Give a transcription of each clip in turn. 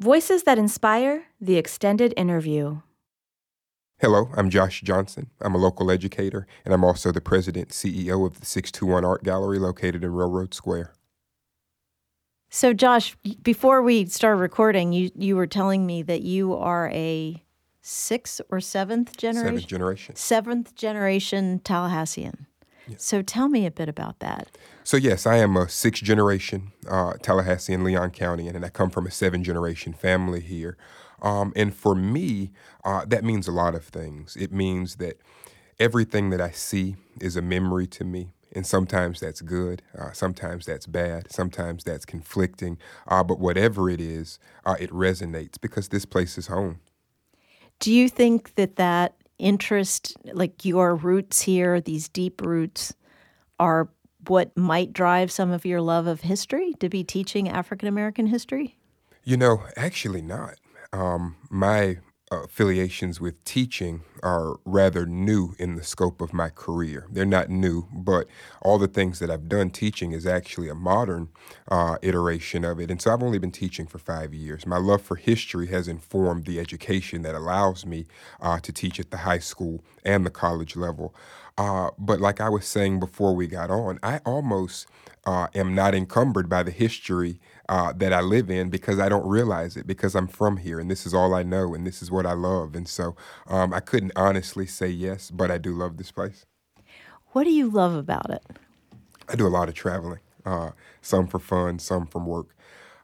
Voices that Inspire The Extended Interview. Hello, I'm Josh Johnson. I'm a local educator, and I'm also the president CEO of the 621 Art Gallery located in Railroad Square. So, Josh, before we start recording, you, you were telling me that you are a sixth or seventh generation? Seventh generation. Seventh generation Tallahassean. So tell me a bit about that. So yes, I am a sixth generation uh, Tallahassee Leon County, and I come from a seven generation family here. Um, and for me, uh, that means a lot of things. It means that everything that I see is a memory to me. And sometimes that's good, uh, sometimes that's bad, sometimes that's conflicting. Uh, but whatever it is, uh, it resonates because this place is home. Do you think that that interest, like your roots here, these deep roots, are what might drive some of your love of history to be teaching African American history? You know, actually not. Um, my affiliations with teaching are rather new in the scope of my career. They're not new, but all the things that I've done teaching is actually a modern uh, iteration of it. And so I've only been teaching for five years. My love for history has informed the education that allows me uh, to teach at the high school and the college level. Uh, but like I was saying before we got on, I almost uh, am not encumbered by the history uh, that I live in because I don't realize it because I'm from here and this is all I know and this is what I love. And so um, I couldn't honestly say yes, but I do love this place. What do you love about it? I do a lot of traveling, uh, some for fun, some from work.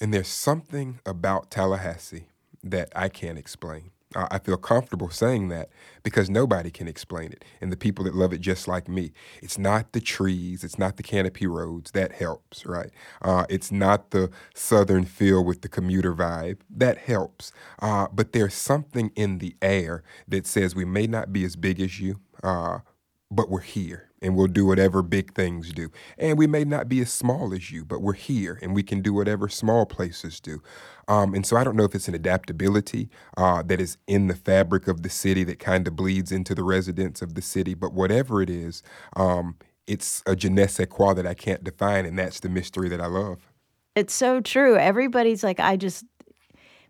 And there's something about Tallahassee that I can't explain. I feel comfortable saying that because nobody can explain it. And the people that love it just like me. It's not the trees, it's not the canopy roads. That helps, right? Uh, it's not the southern feel with the commuter vibe. That helps. Uh, but there's something in the air that says we may not be as big as you, uh, but we're here and we'll do whatever big things do. And we may not be as small as you, but we're here and we can do whatever small places do. Um, and so I don't know if it's an adaptability uh, that is in the fabric of the city that kind of bleeds into the residents of the city, but whatever it is, um, it's a je ne sais quoi that I can't define, and that's the mystery that I love. It's so true. Everybody's like, I just,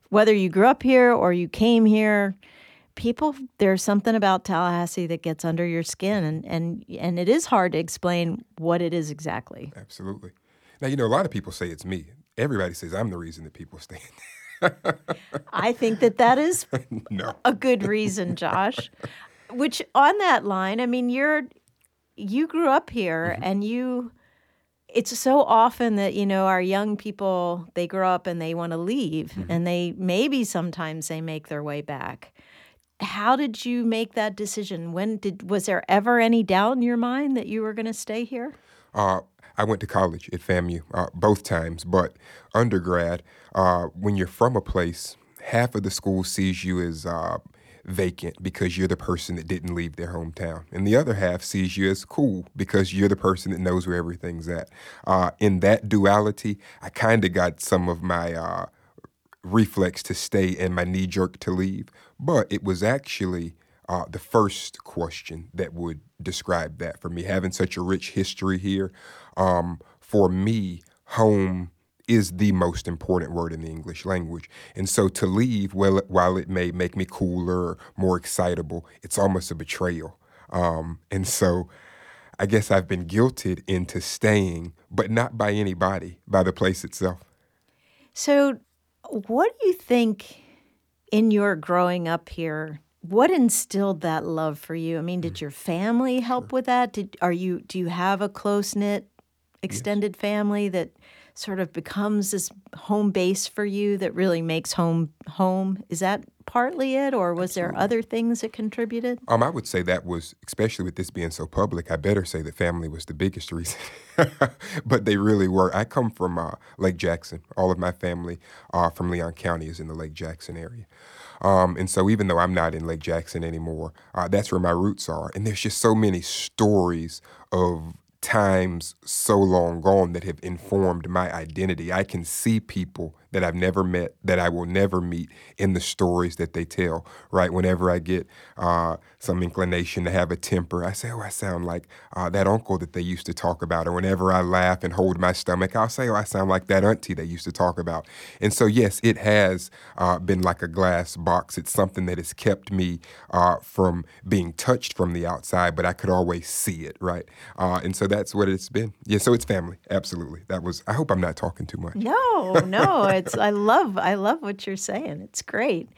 whether you grew up here or you came here, people there's something about Tallahassee that gets under your skin and and and it is hard to explain what it is exactly. Absolutely. Now you know a lot of people say it's me. Everybody says I'm the reason that people stay. I think that that is no. a good reason, Josh. Which on that line, I mean, you're you grew up here mm-hmm. and you it's so often that you know our young people they grow up and they want to leave mm-hmm. and they maybe sometimes they make their way back how did you make that decision? When did was there ever any doubt in your mind that you were going to stay here? Uh, I went to college at FAMU uh, both times, but undergrad, uh, when you're from a place, half of the school sees you as uh, vacant because you're the person that didn't leave their hometown, and the other half sees you as cool because you're the person that knows where everything's at. Uh, in that duality, I kind of got some of my uh, reflex to stay and my knee jerk to leave. But it was actually uh, the first question that would describe that for me. Having such a rich history here, um, for me, home is the most important word in the English language. And so to leave, well, while it may make me cooler or more excitable, it's almost a betrayal. Um, and so I guess I've been guilted into staying, but not by anybody, by the place itself. So what do you think in your growing up here? What instilled that love for you? I mean, did mm. your family help with that? Did are you do you have a close knit extended yes. family that sort of becomes this home base for you that really makes home home? Is that partly it, or was Absolutely. there other things that contributed? Um, I would say that was, especially with this being so public, I better say that family was the biggest reason. but they really were. I come from uh, Lake Jackson. All of my family uh, from Leon County is in the Lake Jackson area. Um, and so even though I'm not in Lake Jackson anymore, uh, that's where my roots are. And there's just so many stories of times so long gone that have informed my identity. I can see people that I've never met, that I will never meet in the stories that they tell, right? Whenever I get uh, some inclination to have a temper, I say, oh, I sound like uh, that uncle that they used to talk about. Or whenever I laugh and hold my stomach, I'll say, oh, I sound like that auntie they used to talk about. And so, yes, it has uh, been like a glass box. It's something that has kept me uh, from being touched from the outside, but I could always see it, right? Uh, and so that's what it's been. Yeah, so it's family, absolutely. That was, I hope I'm not talking too much. No, no, it's, I love, I love what you're saying. It's great.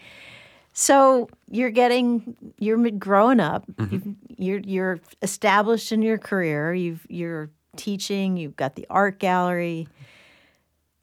So you're getting, you're growing up. Mm-hmm. You're you're established in your career. You've you're teaching. You've got the art gallery,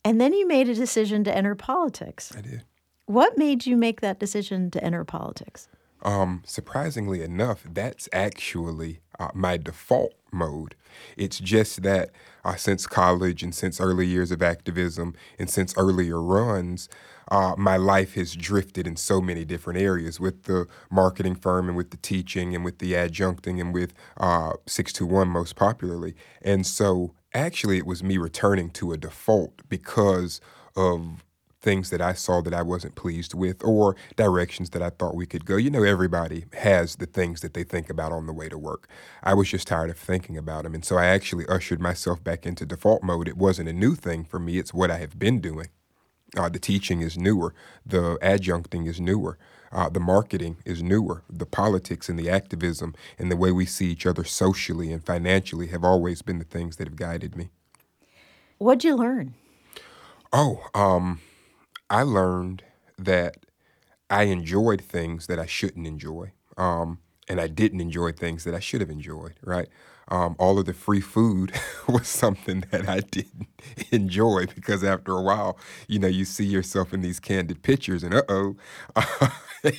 and then you made a decision to enter politics. I did. What made you make that decision to enter politics? Um, surprisingly enough, that's actually uh, my default mode. It's just that uh, since college and since early years of activism and since earlier runs, uh, my life has drifted in so many different areas with the marketing firm and with the teaching and with the adjuncting and with uh, 621 most popularly. And so actually, it was me returning to a default because of things that I saw that I wasn't pleased with or directions that I thought we could go. You know, everybody has the things that they think about on the way to work. I was just tired of thinking about them. And so I actually ushered myself back into default mode. It wasn't a new thing for me, it's what I have been doing. Uh, the teaching is newer, the adjuncting is newer. Uh, the marketing is newer. The politics and the activism and the way we see each other socially and financially have always been the things that have guided me. What'd you learn? Oh, um, I learned that I enjoyed things that I shouldn't enjoy. Um, and I didn't enjoy things that I should have enjoyed, right? Um, all of the free food was something that I didn't enjoy because after a while, you know, you see yourself in these candid pictures and uh oh.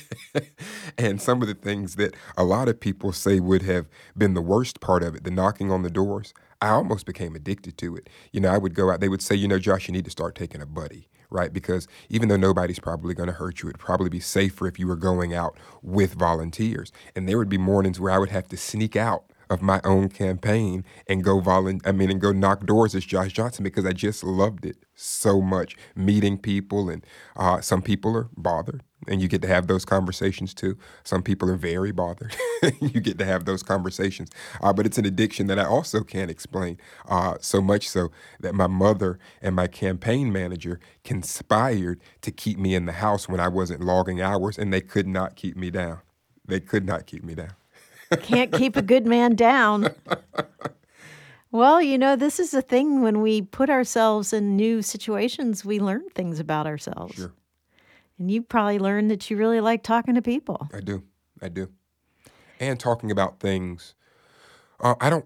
and some of the things that a lot of people say would have been the worst part of it, the knocking on the doors, I almost became addicted to it. You know, I would go out, they would say, you know, Josh, you need to start taking a buddy right? Because even though nobody's probably going to hurt you, it'd probably be safer if you were going out with volunteers. And there would be mornings where I would have to sneak out of my own campaign and go volun- I mean and go knock doors as Josh Johnson because I just loved it so much meeting people and uh, some people are bothered and you get to have those conversations too. Some people are very bothered you get to have those conversations. Uh, but it's an addiction that I also can't explain uh, so much so that my mother and my campaign manager conspired to keep me in the house when I wasn't logging hours and they could not keep me down. They could not keep me down can't keep a good man down. Well, you know, this is the thing when we put ourselves in new situations, we learn things about ourselves. Sure. And you probably learned that you really like talking to people. I do. I do. And talking about things. Uh, I don't,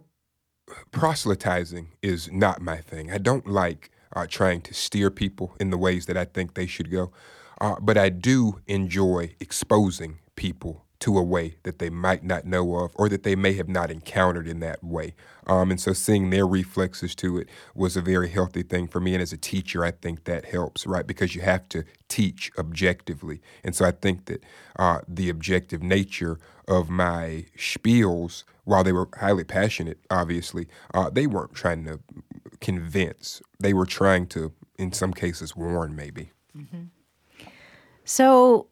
proselytizing is not my thing. I don't like uh, trying to steer people in the ways that I think they should go. Uh, but I do enjoy exposing people to a way that they might not know of or that they may have not encountered in that way. Um, and so seeing their reflexes to it was a very healthy thing for me. And as a teacher, I think that helps, right? Because you have to teach objectively. And so I think that uh, the objective nature of my spiels, while they were highly passionate, obviously, uh, they weren't trying to convince. They were trying to, in some cases, warn maybe. Mm-hmm. So,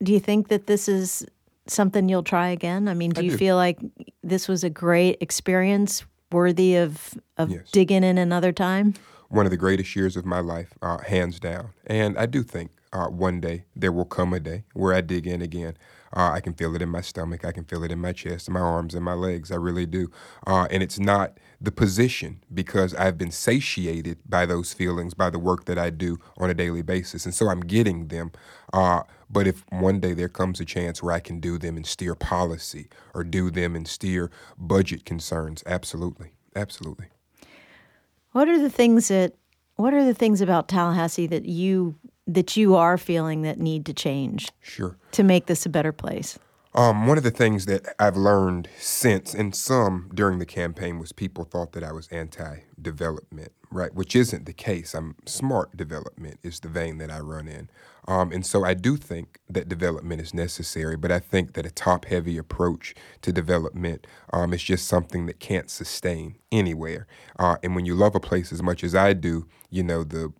do you think that this is something you'll try again? I mean, do I you do. feel like this was a great experience, worthy of of Yes. digging in another time? one of the greatest years of my life, uh, hands down. And I do think uh, one day there will come a day where I dig in again. Uh, I can feel it in my stomach. I can feel it in my chest, in my arms, and my legs. I really do. Uh, and it's not the position because I've been satiated by those feelings by the work that I do on a daily basis. And so I'm getting them. Uh, but if one day there comes a chance where I can do them and steer policy or do them and steer budget concerns, absolutely. Absolutely. What are the things that what are the things about Tallahassee that you that you are feeling that need to change Sure. to make this a better place? Um, one of the things that I've learned since, and some during the campaign, was people thought that I was anti development, right? Which isn't the case. I'm smart development, is the vein that I run in. Um, and so I do think that development is necessary, but I think that a top heavy approach to development um, is just something that can't sustain anywhere. Uh, and when you love a place as much as I do, you know, the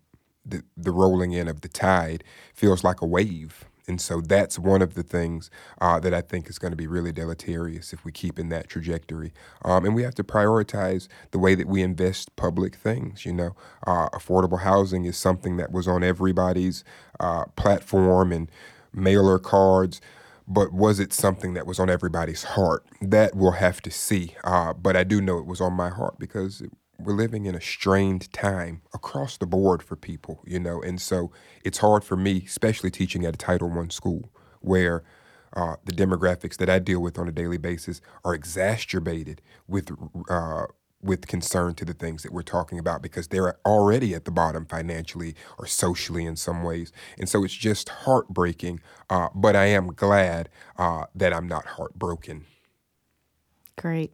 the, the rolling in of the tide feels like a wave. And so that's one of the things uh, that I think is going to be really deleterious if we keep in that trajectory. Um, and we have to prioritize the way that we invest public things. You know, uh, affordable housing is something that was on everybody's uh, platform and mailer cards but was it something that was on everybody's heart? That we'll have to see. Uh, but I do know it was on my heart because we're living in a strained time across the board for people, you know, and so it's hard for me, especially teaching at a Title One school, where uh, the demographics that I deal with on a daily basis are exacerbated with uh, with concern to the things that we're talking about because they're already at the bottom financially or socially in some ways, and so it's just heartbreaking. Uh, but I am glad uh, that I'm not heartbroken. Great.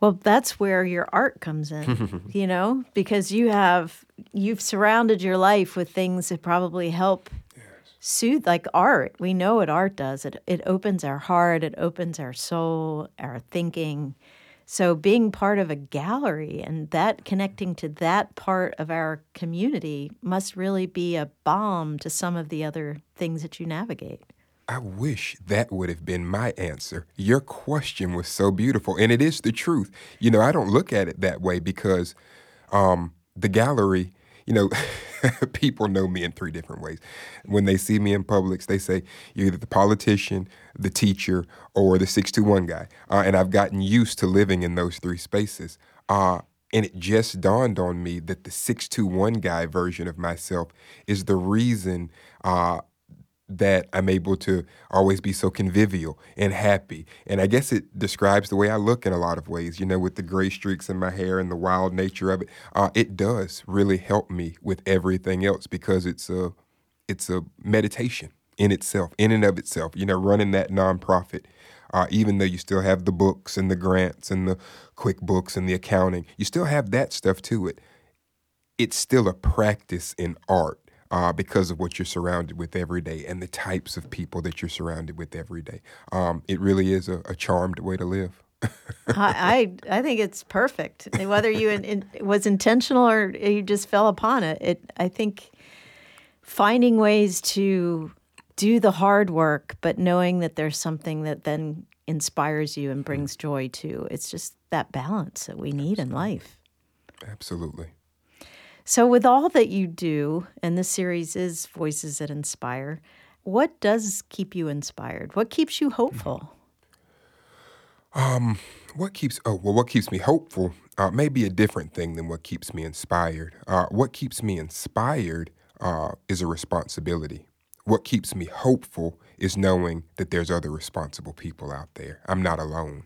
Well, that's where your art comes in, you know, because you have you've surrounded your life with things that probably help yes. soothe like art. We know what art does. It it opens our heart, it opens our soul, our thinking. So being part of a gallery and that connecting to that part of our community must really be a balm to some of the other things that you navigate. I wish that would have been my answer. Your question was so beautiful, and it is the truth. You know, I don't look at it that way because um, the gallery, you know, people know me in three different ways. When they see me in Publix, they say you're either the politician, the teacher, or the 621 guy. Uh, and I've gotten used to living in those three spaces. Uh, and it just dawned on me that the 621 guy version of myself is the reason uh, that I'm able to always be so convivial and happy. And I guess it describes the way I look in a lot of ways, you know, with the gray streaks in my hair and the wild nature of it. Uh, it does really help me with everything else because it's a it's a meditation in itself, in and of itself. You know, running that nonprofit, uh, even though you still have the books and the grants and the QuickBooks and the accounting, you still have that stuff to it. It's still a practice in art uh, because of what you're surrounded with every day and the types of people that you're surrounded with every day. Um, it really is a, a, charmed way to live. I, I, I think it's perfect. Whether you in, in, was intentional or you just fell upon it, it I think finding ways to do the hard work, but knowing that there's something that then inspires you and brings joy to. It's just that balance that we need in life. Absolutely. So, with all that you do, and this series is Voices That Inspire, what does keep you inspired? What keeps you hopeful? Um, what keeps oh well, what keeps me hopeful uh, may be a different thing than what keeps me inspired. Uh, what keeps me inspired uh, is a responsibility. What keeps me hopeful is knowing that there's other responsible people out there. I'm not alone.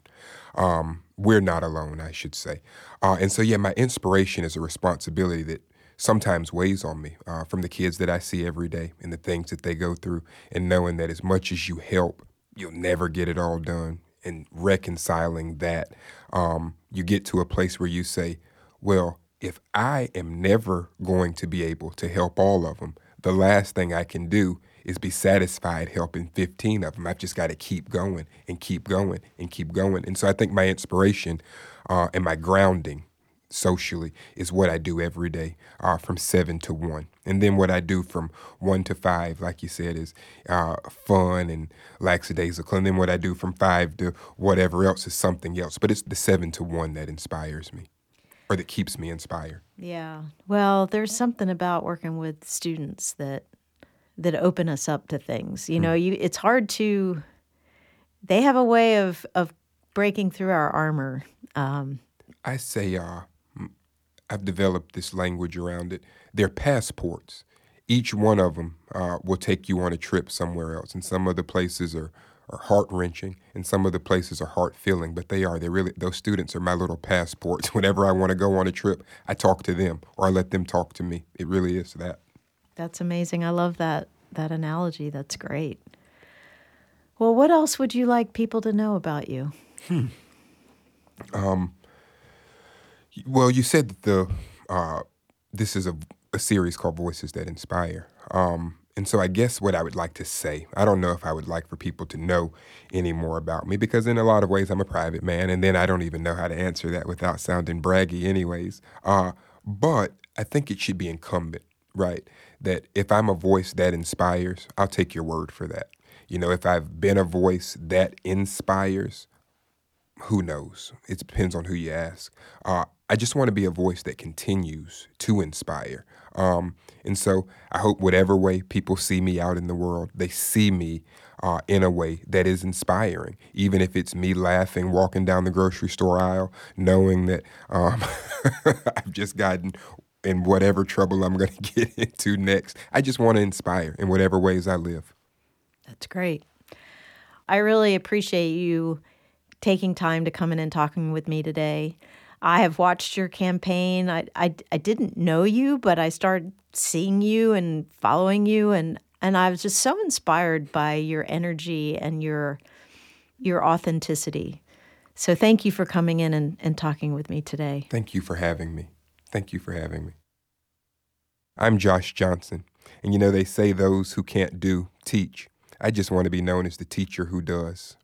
Um, we're not alone, I should say. Uh, and so, yeah, my inspiration is a responsibility that sometimes weighs on me uh, from the kids that I see every day and the things that they go through, and knowing that as much as you help, you'll never get it all done. And reconciling that, um, you get to a place where you say, well, if I am never going to be able to help all of them, the last thing I can do is be satisfied helping 15 of them. I've just got to keep going and keep going and keep going. And so I think my inspiration uh, and my grounding socially is what I do every day uh, from seven to one. And then what I do from one to five, like you said, is uh, fun and lackadaisical. And then what I do from five to whatever else is something else. But it's the seven to one that inspires me or that keeps me inspired. Yeah. Well, there's something about working with students that that open us up to things. You hmm. know, you it's hard to they have a way of of breaking through our armor. Um, I say uh, I've developed this language around it. They're passports. Each one of them uh, will take you on a trip somewhere else, and some of the places are are heart wrenching, and some of the places are heart filling. But they are. They really those students are my little passports. Whenever I want to go on a trip, I talk to them or I let them talk to me. It really is that. That's amazing. I love that that analogy. That's great. Well, what else would you like people to know about you? Hmm. Um, well, you said that the uh, this is a, a series called Voices That Inspire. Um, and so I guess what I would like to say, I don't know if I would like for people to know any more about me because in a lot of ways I'm a private man, and then I don't even know how to answer that without sounding braggy, anyways. Uh, but I think it should be incumbent right? That if I'm a voice that inspires, I'll take your word for that. You know, if I've been a voice that inspires, who knows? It depends on who you ask. Uh, I just want to be a voice that continues to inspire. Um, and so I hope whatever way people see me out in the world, they see me uh, in a way that is inspiring. Even if it's me laughing, walking down the grocery store aisle, knowing that um, I've just gotten in whatever trouble I'm going to get into next. I just want to inspire in whatever ways I live. That's great. I really appreciate you taking time to come in and talking with me today. I have watched your campaign. I, I, I didn't know you, but I started seeing you and following you, and, and I was just so inspired by your energy and your your authenticity. So thank you for coming in and, and talking with me today. Thank you for having me. Thank you for having me. I'm Josh Johnson, and you know, they say those who can't do teach. I just want to be known as the teacher who does.